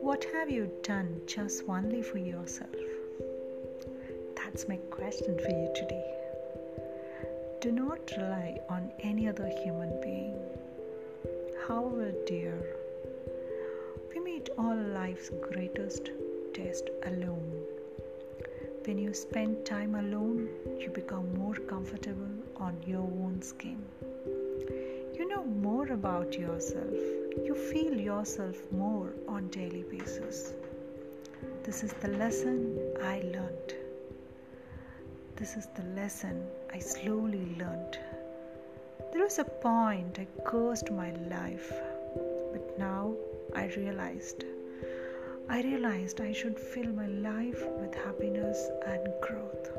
What have you done just only for yourself? That's my question for you today. Do not rely on any other human being, however dear. We meet all life's greatest test alone. When you spend time alone, you become more comfortable on your own skin. You know more about yourself. You feel yourself more on daily basis. This is the lesson i learned. This is the lesson i slowly learned. There was a point i cursed my life but now i realized i realized i should fill my life with happiness and growth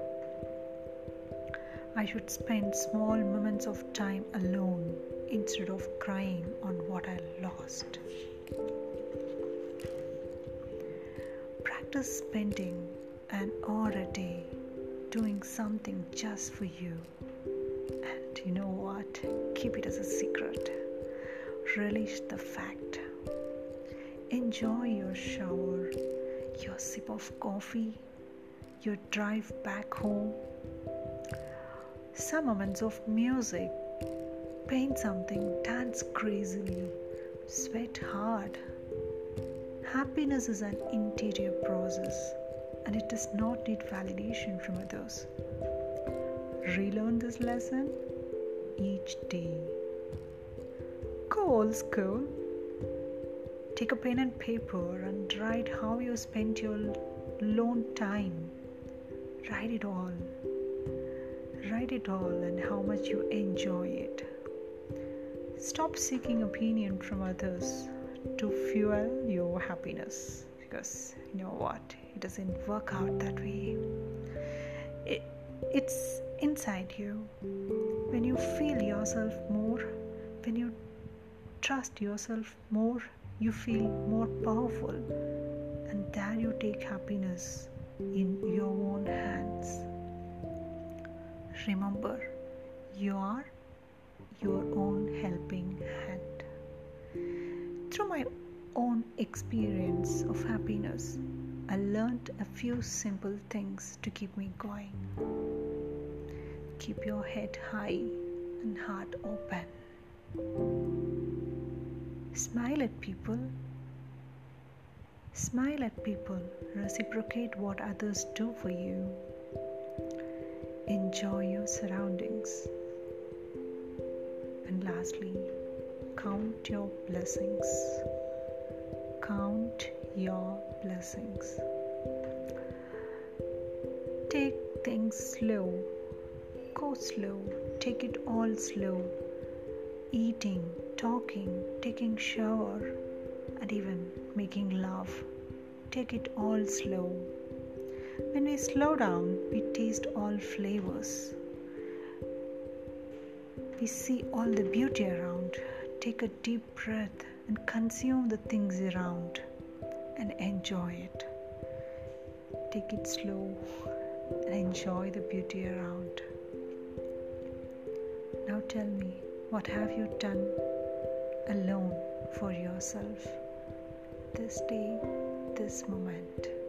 i should spend small moments of time alone instead of crying on what I lost. Practice spending an hour a day doing something just for you. And you know what? Keep it as a secret. Relish the fact. Enjoy your shower, your sip of coffee, your drive back home, some moments of music Paint something, dance crazily, sweat hard. Happiness is an interior process and it does not need validation from others. Relearn this lesson each day. Old school. Take a pen and paper and write how you spent your lone time. Write it all. Write it all and how much you enjoy it. Stop seeking opinion from others to fuel your happiness because you know what? It doesn't work out that way. It, it's inside you. When you feel yourself more, when you trust yourself more, you feel more powerful, and there you take happiness in your own hands. Remember, you are your own helping hand. Through my own experience of happiness, I learned a few simple things to keep me going. Keep your head high and heart open. Smile at people. Smile at people. Reciprocate what others do for you. Enjoy your surroundings. And lastly, count your blessings. Count your blessings. Take things slow. Go slow. Take it all slow. Eating, talking, taking shower, and even making love. Take it all slow. When we slow down, we taste all flavors we see all the beauty around, take a deep breath and consume the things around and enjoy it. Take it slow and enjoy the beauty around. Now tell me, what have you done alone for yourself this day, this moment?